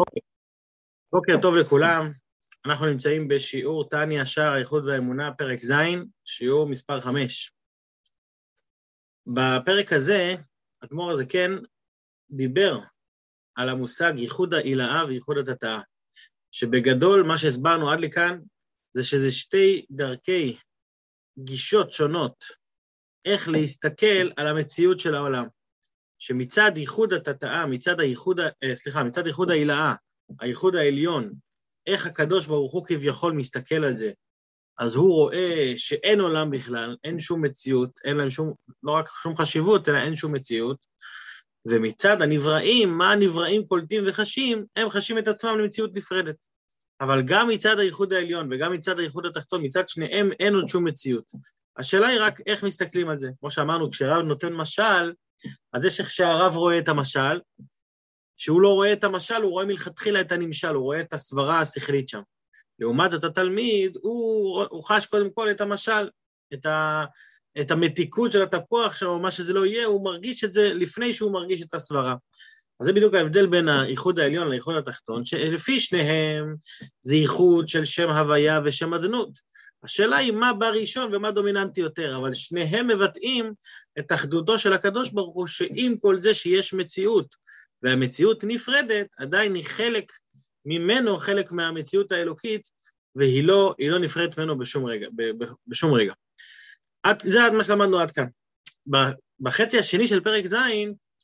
בוקר. בוקר טוב לכולם, אנחנו נמצאים בשיעור טניה, שער האיחוד והאמונה, פרק ז', שיעור מספר 5. בפרק הזה, אדמו"ר הזה כן דיבר על המושג ייחוד העילאה וייחוד התתאה, שבגדול מה שהסברנו עד לכאן זה שזה שתי דרכי גישות שונות איך להסתכל על המציאות של העולם. שמצד ייחוד התתאה, מצד הייחוד, אה, סליחה, מצד ייחוד העילאה, הייחוד העליון, איך הקדוש ברוך הוא כביכול מסתכל על זה, אז הוא רואה שאין עולם בכלל, אין שום מציאות, אין להם שום, לא רק שום חשיבות, אלא אין שום מציאות. ומצד הנבראים, מה הנבראים קולטים וחשים? הם חשים את עצמם למציאות נפרדת. אבל גם מצד הייחוד העליון וגם מצד הייחוד התחתון, מצד שניהם אין עוד שום מציאות. השאלה היא רק איך מסתכלים על זה. כמו שאמרנו, כשרב נותן משל, אז יש איך שהרב רואה את המשל, שהוא לא רואה את המשל, הוא רואה מלכתחילה את הנמשל, הוא רואה את הסברה השכלית שם. לעומת זאת, התלמיד, הוא, הוא חש קודם כל את המשל, את, ה, את המתיקות של התפוח שלו, מה שזה לא יהיה, הוא מרגיש את זה לפני שהוא מרגיש את הסברה. אז זה בדיוק ההבדל בין האיחוד העליון לאיחוד התחתון, שלפי שניהם זה איחוד של שם הוויה ושם אדנות. השאלה היא מה בא ראשון ומה דומיננטי יותר, אבל שניהם מבטאים את אחדותו של הקדוש ברוך הוא, שעם כל זה שיש מציאות, והמציאות נפרדת, עדיין היא חלק ממנו, חלק מהמציאות האלוקית, והיא לא, לא נפרדת ממנו בשום רגע. בשום רגע. עד, זה מה שלמדנו עד כאן. בחצי השני של פרק ז',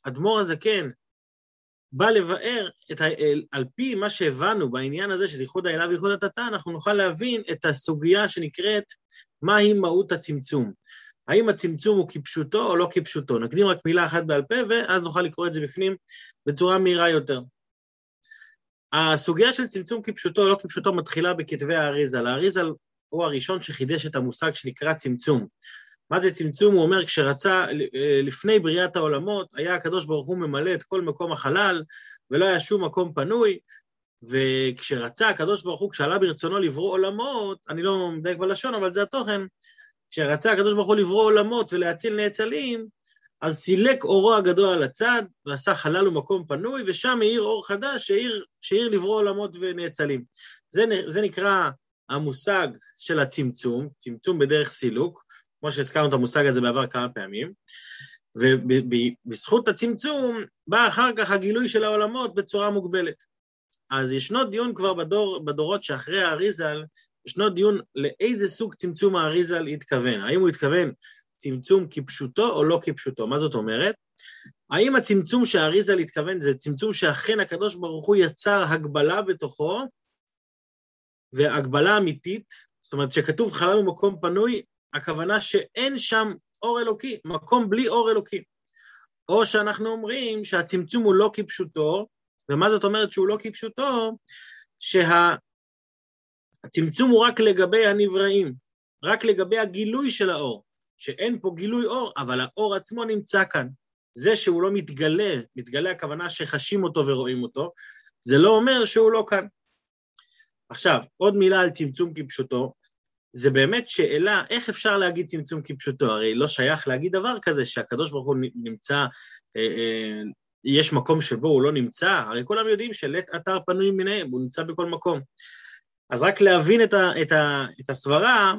אדמו"ר הזקן בא לבאר, את ה, על פי מה שהבנו בעניין הזה של ייחוד האלה וייחוד התתא, אנחנו נוכל להבין את הסוגיה שנקראת מהי מהות הצמצום. האם הצמצום הוא כפשוטו או לא כפשוטו? נקדים רק מילה אחת בעל פה, ואז נוכל לקרוא את זה בפנים בצורה מהירה יותר. הסוגיה של צמצום כפשוטו או לא כפשוטו מתחילה בכתבי האריזל. האריזל הוא הראשון שחידש את המושג שנקרא צמצום. מה זה צמצום? הוא אומר, כשרצה, לפני בריאת העולמות, היה הקדוש ברוך הוא ממלא את כל מקום החלל, ולא היה שום מקום פנוי, וכשרצה הקדוש ברוך הוא, כשעלה ברצונו לברוא עולמות, אני לא מדייק בלשון, אבל זה התוכן, כשרצה הקדוש ברוך הוא לברוא עולמות ולהציל נאצלים, אז סילק אורו הגדול על הצד, ועשה חלל ומקום פנוי, ושם האיר אור חדש שהאיר, שהאיר לברוא עולמות ונאצלים. זה, זה נקרא המושג של הצמצום, צמצום בדרך סילוק, כמו שהזכרנו את המושג הזה בעבר כמה פעמים, ובזכות הצמצום בא אחר כך הגילוי של העולמות בצורה מוגבלת. אז ישנו דיון כבר בדור, בדורות שאחרי האריזל, ישנו דיון לאיזה סוג צמצום האריזל התכוון. האם הוא התכוון צמצום כפשוטו או לא כפשוטו? מה זאת אומרת? האם הצמצום שהאריזל התכוון זה צמצום שאכן הקדוש ברוך הוא יצר הגבלה בתוכו, והגבלה אמיתית, זאת אומרת שכתוב חלל ומקום פנוי, הכוונה שאין שם אור אלוקי, מקום בלי אור אלוקי. או שאנחנו אומרים שהצמצום הוא לא כפשוטו, ומה זאת אומרת שהוא לא כפשוטו? שהצמצום הוא רק לגבי הנבראים, רק לגבי הגילוי של האור, שאין פה גילוי אור, אבל האור עצמו נמצא כאן. זה שהוא לא מתגלה, מתגלה הכוונה שחשים אותו ורואים אותו, זה לא אומר שהוא לא כאן. עכשיו, עוד מילה על צמצום כפשוטו, זה באמת שאלה, איך אפשר להגיד צמצום כפשוטו? הרי לא שייך להגיד דבר כזה שהקדוש ברוך הוא נמצא, אה, אה, יש מקום שבו הוא לא נמצא, הרי כולם יודעים שלט אתר פנוי מניהם, הוא נמצא בכל מקום. אז רק להבין את, ה, את, ה, את הסברה,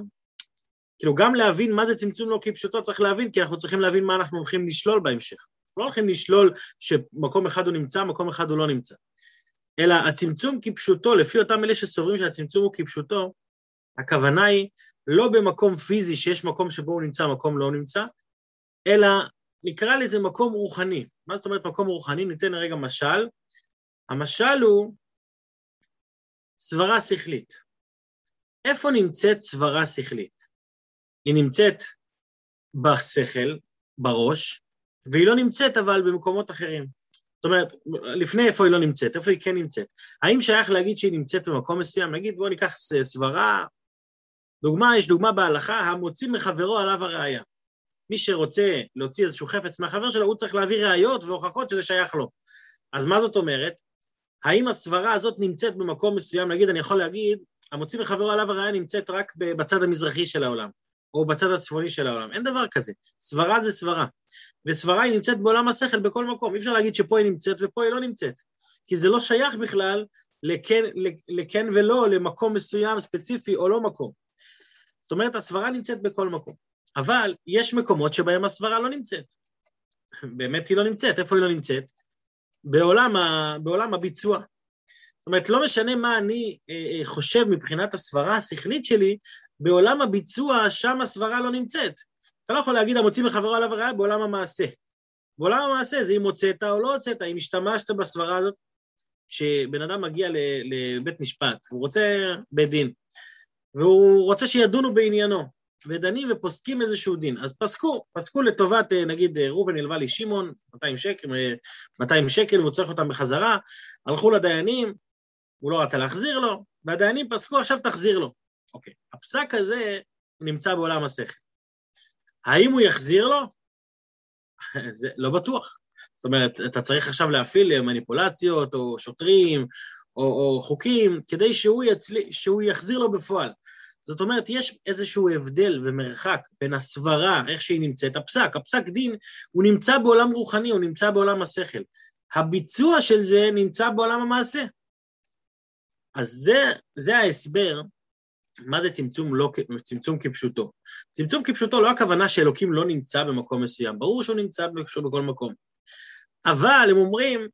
כאילו גם להבין מה זה צמצום לא כפשוטו צריך להבין, כי אנחנו צריכים להבין מה אנחנו הולכים לשלול בהמשך. לא הולכים לשלול שמקום אחד הוא נמצא, מקום אחד הוא לא נמצא. אלא הצמצום כפשוטו, לפי אותם אלה שסוברים שהצמצום הוא כפשוטו, הכוונה היא לא במקום פיזי שיש מקום שבו הוא נמצא, מקום לא נמצא, אלא נקרא לזה מקום רוחני. מה זאת אומרת מקום רוחני? ניתן רגע משל. המשל הוא סברה שכלית. איפה נמצאת סברה שכלית? היא נמצאת בשכל, בראש, והיא לא נמצאת אבל במקומות אחרים. זאת אומרת, לפני איפה היא לא נמצאת, איפה היא כן נמצאת. האם שייך להגיד שהיא נמצאת במקום מסוים? נגיד, בואו ניקח סברה דוגמה, יש דוגמה בהלכה, המוציא מחברו עליו הראייה. מי שרוצה להוציא איזשהו חפץ מהחבר שלו, הוא צריך להביא ראיות והוכחות שזה שייך לו. אז מה זאת אומרת? האם הסברה הזאת נמצאת במקום מסוים? נגיד, אני יכול להגיד, המוציא מחברו עליו הראייה נמצאת רק בצד המזרחי של העולם, או בצד הצפוני של העולם. אין דבר כזה. סברה זה סברה. וסברה היא נמצאת בעולם השכל בכל מקום. אי אפשר להגיד שפה היא נמצאת ופה היא לא נמצאת. כי זה לא שייך בכלל לכן, לכן ולא, למקום מסוים ספציפי או לא מקום. זאת אומרת, הסברה נמצאת בכל מקום. אבל יש מקומות שבהם הסברה לא נמצאת. באמת היא לא נמצאת. איפה היא לא נמצאת? בעולם, ה, בעולם הביצוע. זאת אומרת, לא משנה מה אני אה, אה, חושב מבחינת הסברה השכלית שלי, בעולם הביצוע, שם הסברה לא נמצאת. אתה לא יכול להגיד, המוציא מחברו עליו הראיה בעולם המעשה. בעולם המעשה זה אם הוצאת או לא הוצאת, אם השתמשת בסברה הזאת. כשבן אדם מגיע לבית משפט, הוא רוצה בית דין, והוא רוצה שידונו בעניינו, ודנים ופוסקים איזשהו דין. אז פסקו, פסקו לטובת, אה, נגיד, אה, ראובן הלווה לי שמעון, 200 שקל, 200 שקל, והוא צריך אותם בחזרה, הלכו לדיינים, הוא לא רצה להחזיר לו, והדיינים פסקו, עכשיו תחזיר לו. אוקיי, הפסק הזה נמצא בעולם השכל. האם הוא יחזיר לו? זה לא בטוח. זאת אומרת, אתה צריך עכשיו להפעיל מניפולציות, או שוטרים, או, או חוקים, כדי שהוא, יצלי, שהוא יחזיר לו בפועל. זאת אומרת, יש איזשהו הבדל ומרחק בין הסברה, איך שהיא נמצאת, הפסק, הפסק דין, הוא נמצא בעולם רוחני, הוא נמצא בעולם השכל. הביצוע של זה נמצא בעולם המעשה. אז זה, זה ההסבר, מה זה צמצום, לא, צמצום כפשוטו. צמצום כפשוטו לא הכוונה שאלוקים לא נמצא במקום מסוים, ברור שהוא נמצא בכל מקום. אבל הם אומרים,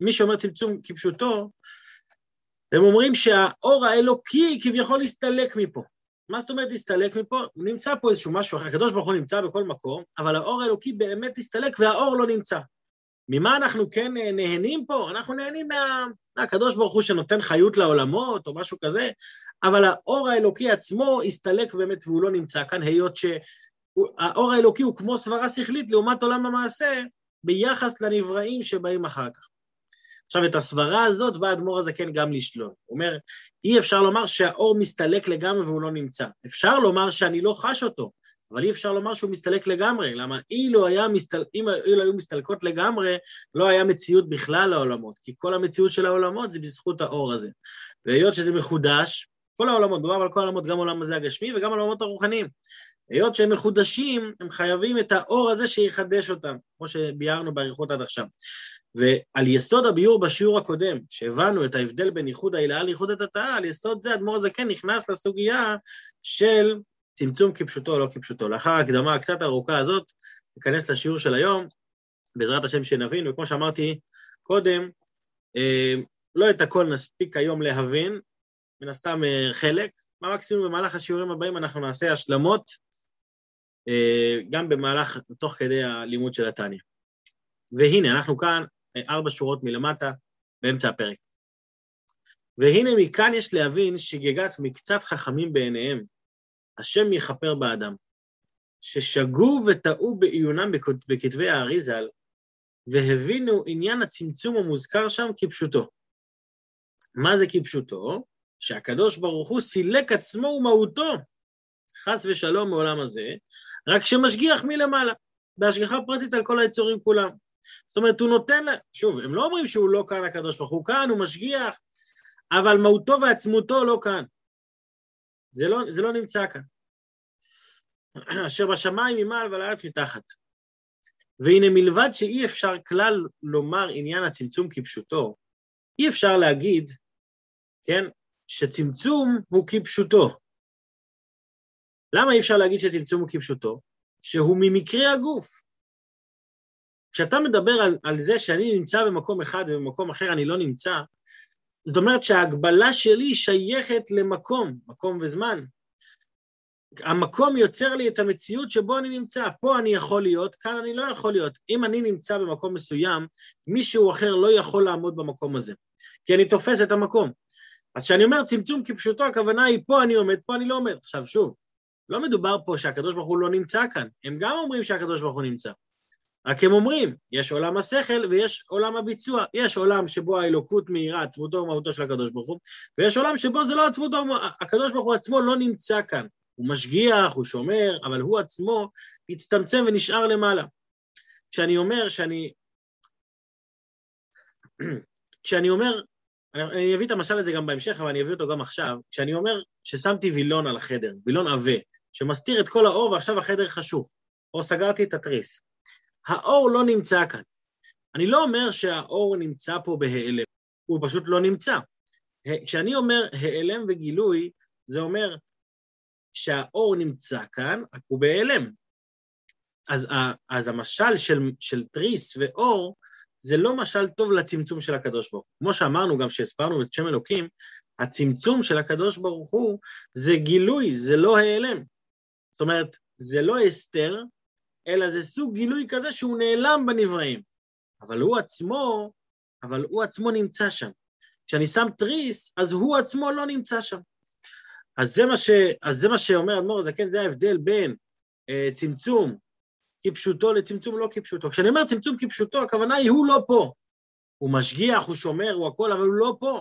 מי שאומר צמצום כפשוטו, הם אומרים שהאור האלוקי כביכול הסתלק מפה. מה זאת אומרת הסתלק מפה? הוא נמצא פה איזשהו משהו אחר, הקדוש ברוך הוא נמצא בכל מקום, אבל האור האלוקי באמת הסתלק והאור לא נמצא. ממה אנחנו כן נהנים פה? אנחנו נהנים מה... מהקדוש ברוך הוא שנותן חיות לעולמות או משהו כזה, אבל האור האלוקי עצמו הסתלק באמת והוא לא נמצא כאן, היות שהאור האלוקי הוא כמו סברה שכלית לעומת עולם המעשה, ביחס לנבראים שבאים אחר כך. עכשיו, את הסברה הזאת בא האדמו"ר הזקן גם לשלול. הוא אומר, אי אפשר לומר שהאור מסתלק לגמרי והוא לא נמצא. אפשר לומר שאני לא חש אותו, אבל אי אפשר לומר שהוא מסתלק לגמרי. למה אילו, היה מסתל... אם אילו היו מסתלקות לגמרי, לא היה מציאות בכלל לעולמות, כי כל המציאות של העולמות זה בזכות האור הזה. והיות שזה מחודש, כל העולמות, מדובר על כל העולמות, גם העולם הזה הגשמי וגם העולמות הרוחניים. היות שהם מחודשים, הם חייבים את האור הזה שיחדש אותם, כמו שביארנו באריכות עד עכשיו. ועל יסוד הביאור בשיעור הקודם, שהבנו את ההבדל בין ייחוד ההילאה לייחוד התתאה, על יסוד זה אדמו"ר הזקן נכנס לסוגיה של צמצום כפשוטו או לא כפשוטו. לאחר ההקדמה הקצת ארוכה הזאת, ניכנס לשיעור של היום, בעזרת השם שנבין, וכמו שאמרתי קודם, אה, לא את הכל נספיק היום להבין, מן הסתם אה, חלק, מקסימום במהלך השיעורים הבאים אנחנו נעשה השלמות אה, גם במהלך, תוך כדי הלימוד של התניא. והנה, אנחנו כאן ארבע שורות מלמטה, באמצע הפרק. והנה מכאן יש להבין שגגת מקצת חכמים בעיניהם, השם יכפר באדם, ששגו וטעו בעיונם בכתבי האריזל, והבינו עניין הצמצום המוזכר שם כפשוטו. מה זה כפשוטו? שהקדוש ברוך הוא סילק עצמו ומהותו, חס ושלום מעולם הזה, רק שמשגיח מלמעלה, בהשגחה פרטית על כל היצורים כולם. זאת אומרת, הוא נותן שוב, הם לא אומרים שהוא לא כאן הקדוש ברוך הוא כאן, הוא משגיח, אבל מהותו ועצמותו לא כאן. זה לא, זה לא נמצא כאן. אשר בשמיים ממעל ועל הארץ מתחת. והנה מלבד שאי אפשר כלל לומר עניין הצמצום כפשוטו, אי אפשר להגיד, כן, שצמצום הוא כפשוטו. למה אי אפשר להגיד שצמצום הוא כפשוטו? שהוא ממקרה הגוף. כשאתה מדבר על, על זה שאני נמצא במקום אחד ובמקום אחר אני לא נמצא, זאת אומרת שההגבלה שלי שייכת למקום, מקום וזמן. המקום יוצר לי את המציאות שבו אני נמצא, פה אני יכול להיות, כאן אני לא יכול להיות. אם אני נמצא במקום מסוים, מישהו אחר לא יכול לעמוד במקום הזה, כי אני תופס את המקום. אז כשאני אומר צמצום כפשוטו, הכוונה היא פה אני עומד, פה אני לא עומד. עכשיו שוב, לא מדובר פה שהקדוש ברוך הוא לא נמצא כאן, הם גם אומרים שהקדוש ברוך הוא נמצא. רק הם אומרים, יש עולם השכל ויש עולם הביצוע. יש עולם שבו האלוקות מאירה עצמותו ומהותו של הקדוש ברוך הוא, ויש עולם שבו זה לא עצמותו, הקדוש ברוך הוא עצמו לא נמצא כאן. הוא משגיח, הוא שומר, אבל הוא עצמו הצטמצם ונשאר למעלה. כשאני אומר שאני... כשאני אומר, אני אביא את המשל הזה גם בהמשך, אבל אני אביא אותו גם עכשיו, כשאני אומר ששמתי וילון על החדר, וילון עבה, שמסתיר את כל האור ועכשיו החדר חשוך, או סגרתי את התריס. האור לא נמצא כאן. אני לא אומר שהאור נמצא פה בהיעלם, הוא פשוט לא נמצא. כשאני אומר העלם וגילוי, זה אומר שהאור נמצא כאן, רק הוא בהיעלם. אז, אז המשל של, של תריס ואור, זה לא משל טוב לצמצום של הקדוש ברוך הוא. כמו שאמרנו, גם כשהסברנו את שם אלוקים, הצמצום של הקדוש ברוך הוא זה גילוי, זה לא העלם. זאת אומרת, זה לא הסתר, אלא זה סוג גילוי כזה שהוא נעלם בנבראים. אבל הוא עצמו, אבל הוא עצמו נמצא שם. כשאני שם תריס, אז הוא עצמו לא נמצא שם. אז זה מה, ש, אז זה מה שאומר אדמו"ר הזקן, זה ההבדל בין אה, צמצום כפשוטו לצמצום לא כפשוטו. כשאני אומר צמצום כפשוטו, הכוונה היא הוא לא פה. הוא משגיח, הוא שומר, הוא הכל, אבל הוא לא פה.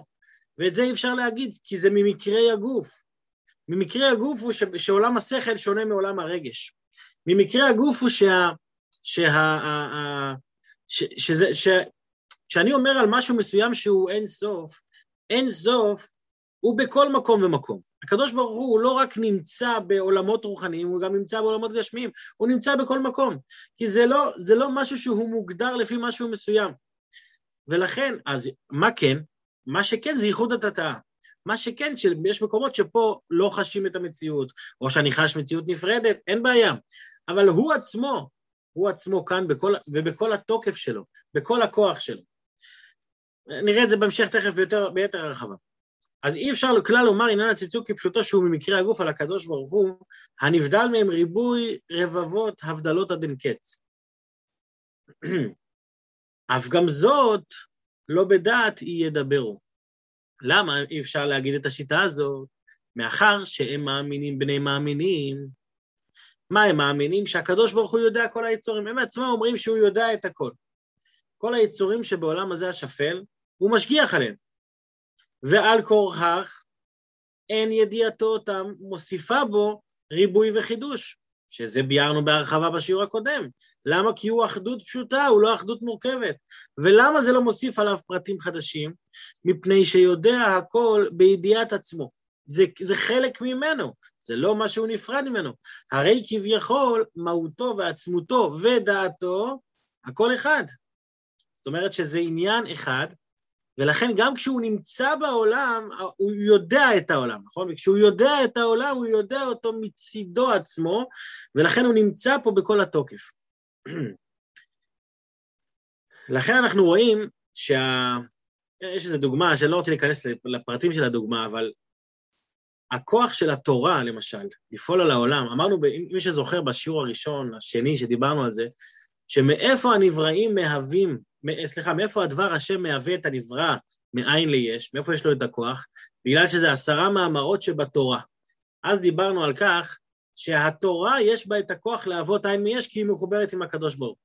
ואת זה אי אפשר להגיד, כי זה ממקרי הגוף. ממקרי הגוף הוא ש, שעולם השכל שונה מעולם הרגש. ממקרי הגוף הוא שה... שה... ש, שזה, ש, כשאני אומר על משהו מסוים שהוא אין סוף, אין סוף הוא בכל מקום ומקום. הקדוש ברוך הוא, הוא לא רק נמצא בעולמות רוחניים, הוא גם נמצא בעולמות גשמיים, הוא נמצא בכל מקום. כי זה לא, זה לא משהו שהוא מוגדר לפי משהו מסוים. ולכן, אז מה כן? מה שכן זה ייחוד התתאה. מה שכן, יש מקומות שפה לא חשים את המציאות, או שאני חש מציאות נפרדת, אין בעיה. אבל הוא עצמו, הוא עצמו כאן בכל, ובכל התוקף שלו, בכל הכוח שלו. נראה את זה בהמשך תכף ביותר, ביתר הרחבה. אז אי אפשר כלל לומר עניין הצמצום כפשוטו שהוא ממקרה הגוף על הקדוש ברוך הוא, הנבדל מהם ריבוי רבבות הבדלות עד אין קץ. אף גם זאת לא בדעת היא ידברו. למה אי אפשר להגיד את השיטה הזאת? מאחר שהם מאמינים בני מאמינים. מה הם מאמינים? שהקדוש ברוך הוא יודע כל היצורים. הם עצמם אומרים שהוא יודע את הכל. כל היצורים שבעולם הזה השפל, הוא משגיח עליהם. ועל כורחך אין ידיעתו אותם מוסיפה בו ריבוי וחידוש, שזה ביארנו בהרחבה בשיעור הקודם. למה? כי הוא אחדות פשוטה, הוא לא אחדות מורכבת. ולמה זה לא מוסיף עליו פרטים חדשים? מפני שיודע הכל בידיעת עצמו. זה, זה חלק ממנו, זה לא משהו נפרד ממנו. הרי כביכול מהותו ועצמותו ודעתו, הכל אחד. זאת אומרת שזה עניין אחד, ולכן גם כשהוא נמצא בעולם, הוא יודע את העולם, נכון? וכשהוא יודע את העולם, הוא יודע אותו מצידו עצמו, ולכן הוא נמצא פה בכל התוקף. לכן אנחנו רואים שה... יש איזו דוגמה, שאני לא רוצה להיכנס לפרטים של הדוגמה, אבל הכוח של התורה, למשל, לפעול על העולם, אמרנו, מי שזוכר בשיעור הראשון, השני, שדיברנו על זה, שמאיפה הנבראים מהווים סליחה, מאיפה הדבר השם מהווה את הנברא מאין ליש, מאיפה יש לו את הכוח? בגלל שזה עשרה מאמרות שבתורה. אז דיברנו על כך שהתורה יש בה את הכוח להוות עין מיש כי היא מחוברת עם הקדוש ברוך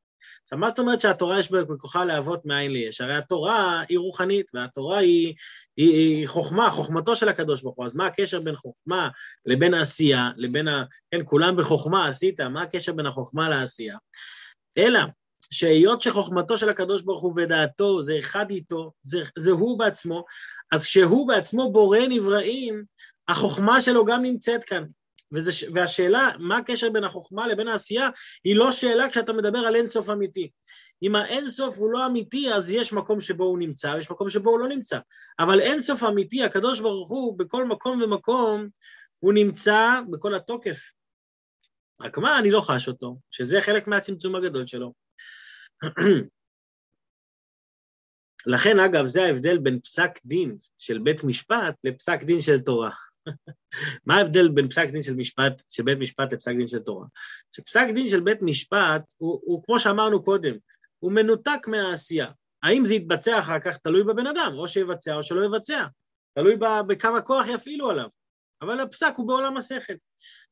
עכשיו, מה זאת אומרת שהתורה יש בה כוחה להוות מאין ליש? הרי התורה היא רוחנית, והתורה היא, היא, היא חוכמה, חוכמתו של הקדוש ברוך הוא. אז מה הקשר בין חוכמה לבין העשייה, לבין ה... כן, כולם בחוכמה עשית, מה הקשר בין החוכמה לעשייה? אלא שהיות שחוכמתו של הקדוש ברוך הוא ודעתו זה אחד איתו, זה, זה הוא בעצמו, אז כשהוא בעצמו בורא נבראים, החוכמה שלו גם נמצאת כאן. וזה, והשאלה, מה הקשר בין החוכמה לבין העשייה, היא לא שאלה כשאתה מדבר על אינסוף אמיתי. אם האינסוף הוא לא אמיתי, אז יש מקום שבו הוא נמצא, ויש מקום שבו הוא לא נמצא. אבל אינסוף אמיתי, הקדוש ברוך הוא, בכל מקום ומקום, הוא נמצא בכל התוקף. רק מה, אני לא חש אותו, שזה חלק מהצמצום הגדול שלו. לכן, אגב, זה ההבדל בין פסק דין של בית משפט לפסק דין של תורה. מה ההבדל בין פסק דין של משפט, של בית משפט לפסק דין של תורה? שפסק דין של בית משפט הוא, הוא כמו שאמרנו קודם, הוא מנותק מהעשייה. האם זה יתבצע אחר כך תלוי בבן אדם, או שיבצע או שלא יבצע, תלוי בכמה כוח יפעילו עליו. אבל הפסק הוא בעולם השכל.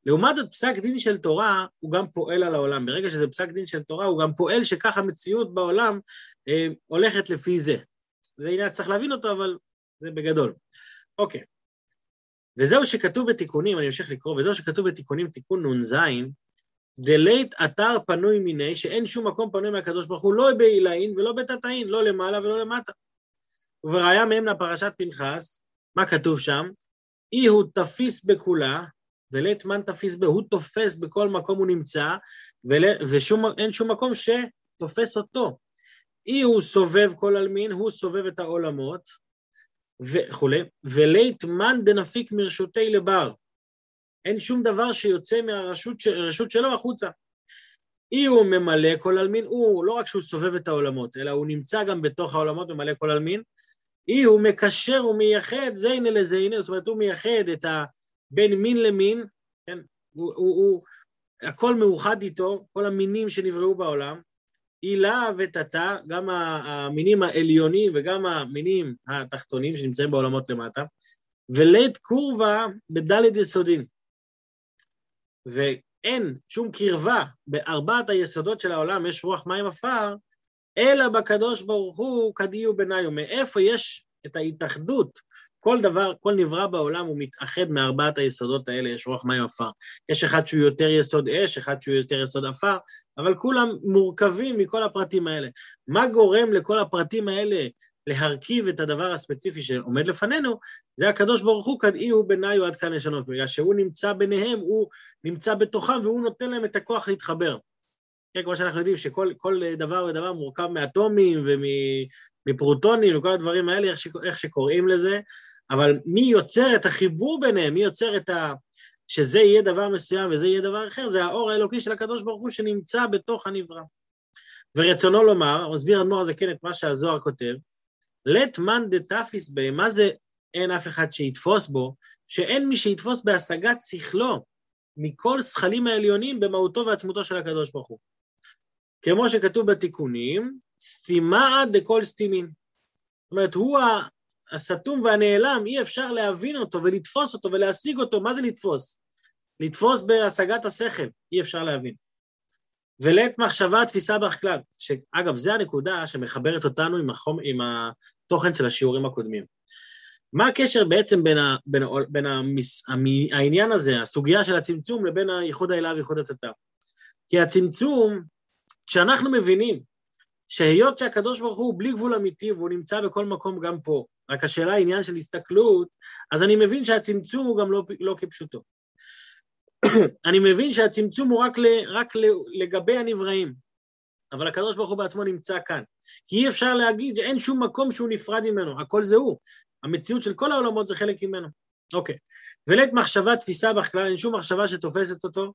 לעומת זאת, פסק דין של תורה הוא גם פועל על העולם. ברגע שזה פסק דין של תורה, הוא גם פועל שככה המציאות בעולם אה, הולכת לפי זה. זה עניין, צריך להבין אותו, אבל זה בגדול. אוקיי. וזהו שכתוב בתיקונים, אני אמשיך לקרוא, וזהו שכתוב בתיקונים, תיקון נ"ז, דלית אתר פנוי מיני, שאין שום מקום פנוי מהקדוש ברוך הוא, לא בעילאין ולא בתתאין, לא למעלה ולא למטה. ובראיה מהם לפרשת פנחס, מה כתוב שם? אי הוא תפיס בכולה, ולית מן תפיס בה, הוא תופס בכל מקום הוא נמצא, ואין שום מקום שתופס אותו. אי הוא סובב כל עלמין, הוא סובב את העולמות, וכולי, ולית מאן דנפיק מרשותי לבר. אין שום דבר שיוצא מהרשות שלו החוצה. אי הוא ממלא כל עלמין, הוא לא רק שהוא סובב את העולמות, אלא הוא נמצא גם בתוך העולמות, ממלא כל עלמין. אי הוא מקשר ומייחד זיינה לזיינה, זאת אומרת הוא מייחד את הבין מין למין, כן, הוא, הוא, הוא, הכל מאוחד איתו, כל המינים שנבראו בעולם, הילה ותתה, גם המינים העליונים וגם המינים התחתונים שנמצאים בעולמות למטה, ולית קורבה בדלת יסודין. ואין שום קרבה בארבעת היסודות של העולם, יש רוח מים עפר, אלא בקדוש ברוך הוא כדיו בניו. מאיפה יש את ההתאחדות כל דבר, כל נברא בעולם הוא מתאחד מארבעת היסודות האלה, יש רוח מים עפר. יש אחד שהוא יותר יסוד אש, אחד שהוא יותר יסוד עפר, אבל כולם מורכבים מכל הפרטים האלה. מה גורם לכל הפרטים האלה להרכיב את הדבר הספציפי שעומד לפנינו? זה הקדוש ברוך הוא, כדאי הוא עד כאן ישנות, בגלל שהוא נמצא ביניהם, הוא נמצא בתוכם והוא נותן להם את הכוח להתחבר. כן, כמו שאנחנו יודעים שכל דבר ודבר מורכב מאטומים ומפרוטונים וכל הדברים האלה, איך, ש, איך שקוראים לזה, אבל מי יוצר את החיבור ביניהם, מי יוצר את ה... שזה יהיה דבר מסוים וזה יהיה דבר אחר, זה האור האלוקי של הקדוש ברוך הוא שנמצא בתוך הנברא. ורצונו לומר, מסביר אדמו"ר הזה כן את מה שהזוהר כותב, let man דתפיס בי, מה זה אין אף אחד שיתפוס בו? שאין מי שיתפוס בהשגת שכלו מכל שכלים העליונים במהותו ועצמותו של הקדוש ברוך הוא. כמו שכתוב בתיקונים, סתימה דכל סתימין. זאת אומרת, הוא הסתום והנעלם, אי אפשר להבין אותו ולתפוס אותו ולהשיג אותו. מה זה לתפוס? לתפוס בהשגת השכל, אי אפשר להבין. ולעת מחשבה, תפיסה בכלל, שאגב, זו הנקודה שמחברת אותנו עם, החום, עם התוכן של השיעורים הקודמים. מה הקשר בעצם בין, ה, בין, ה, בין המס, העניין הזה, הסוגיה של הצמצום, לבין הייחוד האלה וייחוד התתר? כי הצמצום, כשאנחנו מבינים שהיות שהקדוש ברוך הוא בלי גבול אמיתי והוא נמצא בכל מקום גם פה, רק השאלה היא עניין של הסתכלות, אז אני מבין שהצמצום הוא גם לא, לא כפשוטו. אני מבין שהצמצום הוא רק, ל, רק ל, לגבי הנבראים, אבל הקדוש ברוך הוא בעצמו נמצא כאן. כי אי אפשר להגיד שאין שום מקום שהוא נפרד ממנו, הכל זה הוא. המציאות של כל העולמות זה חלק ממנו. אוקיי. ולית מחשבה, תפיסה בכלל, אין שום מחשבה שתופסת אותו,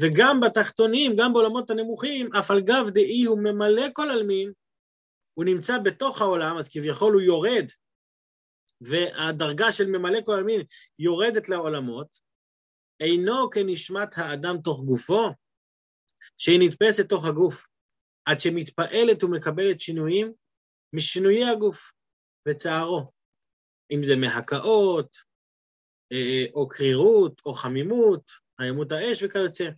וגם בתחתונים, גם בעולמות הנמוכים, אף על גב דאי הוא ממלא כל עלמין, הוא נמצא בתוך העולם, אז כביכול הוא יורד והדרגה של ממלא כל עלמין יורדת לעולמות, אינו כנשמת האדם תוך גופו, שהיא נתפסת תוך הגוף, עד שמתפעלת ומקבלת שינויים משינויי הגוף וצערו, אם זה מהקאות, אה, או קרירות, או חמימות, הימות האש וכיוצא.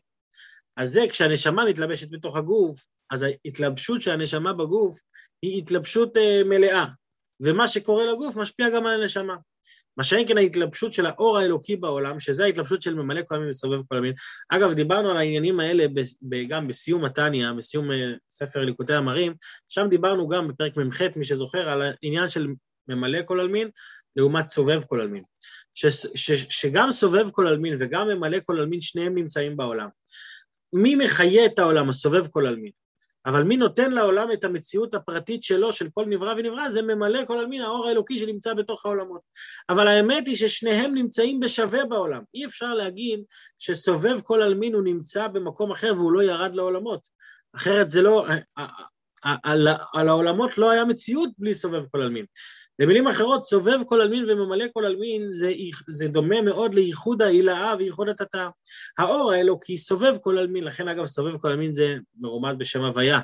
אז זה כשהנשמה מתלבשת בתוך הגוף, אז ההתלבשות של הנשמה בגוף היא התלבשות אה, מלאה, ומה שקורה לגוף משפיע גם על הנשמה. מה שאין כן ההתלבשות של האור האלוקי בעולם, שזה ההתלבשות של ממלא כל המין וסובב כל המין. אגב, דיברנו על העניינים האלה גם בסיום התניא, בסיום אה, ספר ליקוטי המרים, שם דיברנו גם בפרק מ"ח, מי שזוכר, על העניין של ממלא כל עלמין לעומת סובב כל עלמין. ש, ש, שגם סובב כל עלמין וגם ממלא כל עלמין, שניהם נמצאים בעולם. מי מחיה את העולם, הסובב כל עלמין? אבל מי נותן לעולם את המציאות הפרטית שלו, של כל נברא ונברא, זה ממלא כל עלמין האור האלוקי שנמצא בתוך העולמות. אבל האמת היא ששניהם נמצאים בשווה בעולם. אי אפשר להגיד שסובב כל עלמין הוא נמצא במקום אחר והוא לא ירד לעולמות. אחרת זה לא... על, על העולמות לא היה מציאות בלי סובב כל עלמין. במילים אחרות, סובב כל עלמין וממלא כל עלמין זה, זה דומה מאוד לייחוד ההילאה וייחוד התתא. האור האלוקי סובב כל עלמין, לכן אגב סובב כל עלמין זה מרומז בשם הוויה,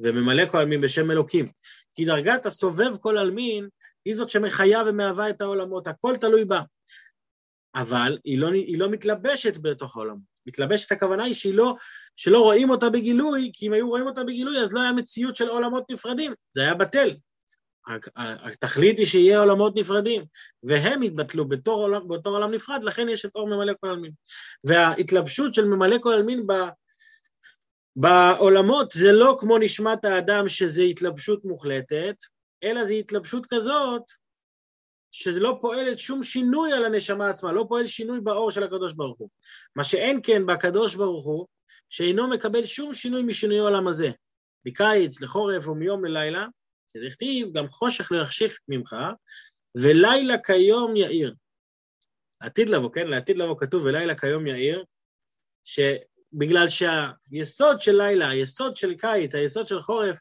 וממלא כל עלמין בשם אלוקים. כי דרגת הסובב כל עלמין היא זאת שמחיה ומהווה את העולמות, הכל תלוי בה. אבל היא לא, היא לא מתלבשת בתוך העולמות. מתלבשת הכוונה היא שהיא לא, שלא רואים אותה בגילוי, כי אם היו רואים אותה בגילוי אז לא היה מציאות של עולמות נפרדים, זה היה בטל. התכלית היא שיהיה עולמות נפרדים, והם יתבטלו בתור עולם, בתור עולם נפרד, לכן יש את אור ממלא כל עלמין. וההתלבשות של ממלא כל עלמין ב, בעולמות זה לא כמו נשמת האדם שזה התלבשות מוחלטת, אלא זו התלבשות כזאת שזה לא פועלת שום שינוי על הנשמה עצמה, לא פועל שינוי באור של הקדוש ברוך הוא. מה שאין כן בקדוש ברוך הוא, שאינו מקבל שום שינוי משינוי העולם הזה. מקיץ לחורף ומיום ללילה, כדכתיב, גם חושך לא יחשיך ממך, ולילה כיום יאיר. עתיד לבוא, כן? לעתיד לבוא כתוב ולילה כיום יאיר, שבגלל שהיסוד של לילה, היסוד של קיץ, היסוד של חורף,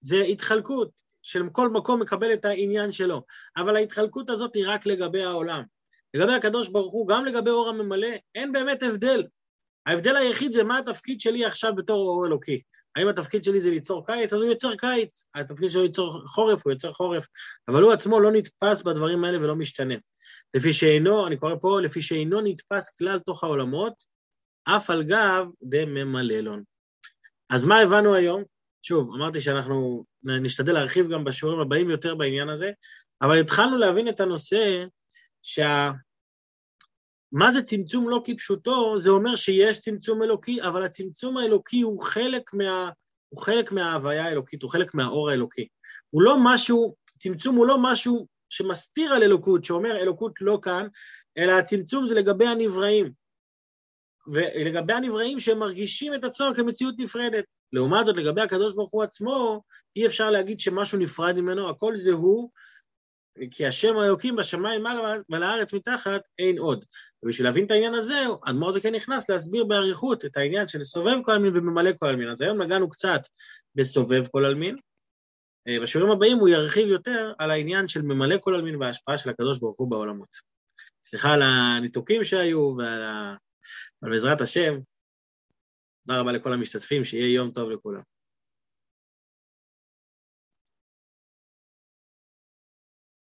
זה התחלקות, של כל מקום מקבל את העניין שלו. אבל ההתחלקות הזאת היא רק לגבי העולם. לגבי הקדוש ברוך הוא, גם לגבי אור הממלא, אין באמת הבדל. ההבדל היחיד זה מה התפקיד שלי עכשיו בתור אור אלוקי. האם התפקיד שלי זה ליצור קיץ? אז הוא יוצר קיץ. התפקיד שלו ליצור חורף, הוא יוצר חורף. אבל הוא עצמו לא נתפס בדברים האלה ולא משתנה. לפי שאינו, אני קורא פה, לפי שאינו נתפס כלל תוך העולמות, אף על גב דממללון. אז מה הבנו היום? שוב, אמרתי שאנחנו נשתדל להרחיב גם בשיעורים הבאים יותר בעניין הזה, אבל התחלנו להבין את הנושא שה... מה זה צמצום לא כפשוטו? זה אומר שיש צמצום אלוקי, אבל הצמצום האלוקי הוא חלק, מה, הוא חלק מההוויה האלוקית, הוא חלק מהאור האלוקי. הוא לא משהו, צמצום הוא לא משהו שמסתיר על אלוקות, שאומר אלוקות לא כאן, אלא הצמצום זה לגבי הנבראים. ולגבי הנבראים שהם מרגישים את עצמם כמציאות נפרדת. לעומת זאת, לגבי הקדוש ברוך הוא עצמו, אי אפשר להגיד שמשהו נפרד ממנו, הכל זה הוא, כי השם האלוקים בשמיים מעלה ולארץ מתחת אין עוד. ובשביל להבין את העניין הזה, אדמו"ר זה כן נכנס להסביר באריכות את העניין של סובב כל עלמין וממלא כל עלמין. אז היום נגענו קצת בסובב כל עלמין. אה, בשיעורים הבאים הוא ירחיב יותר על העניין של ממלא כל עלמין וההשפעה של הקדוש ברוך הוא בעולמות. סליחה על הניתוקים שהיו ועל ה... אבל בעזרת השם, תודה רבה לכל המשתתפים, שיהיה יום טוב לכולם.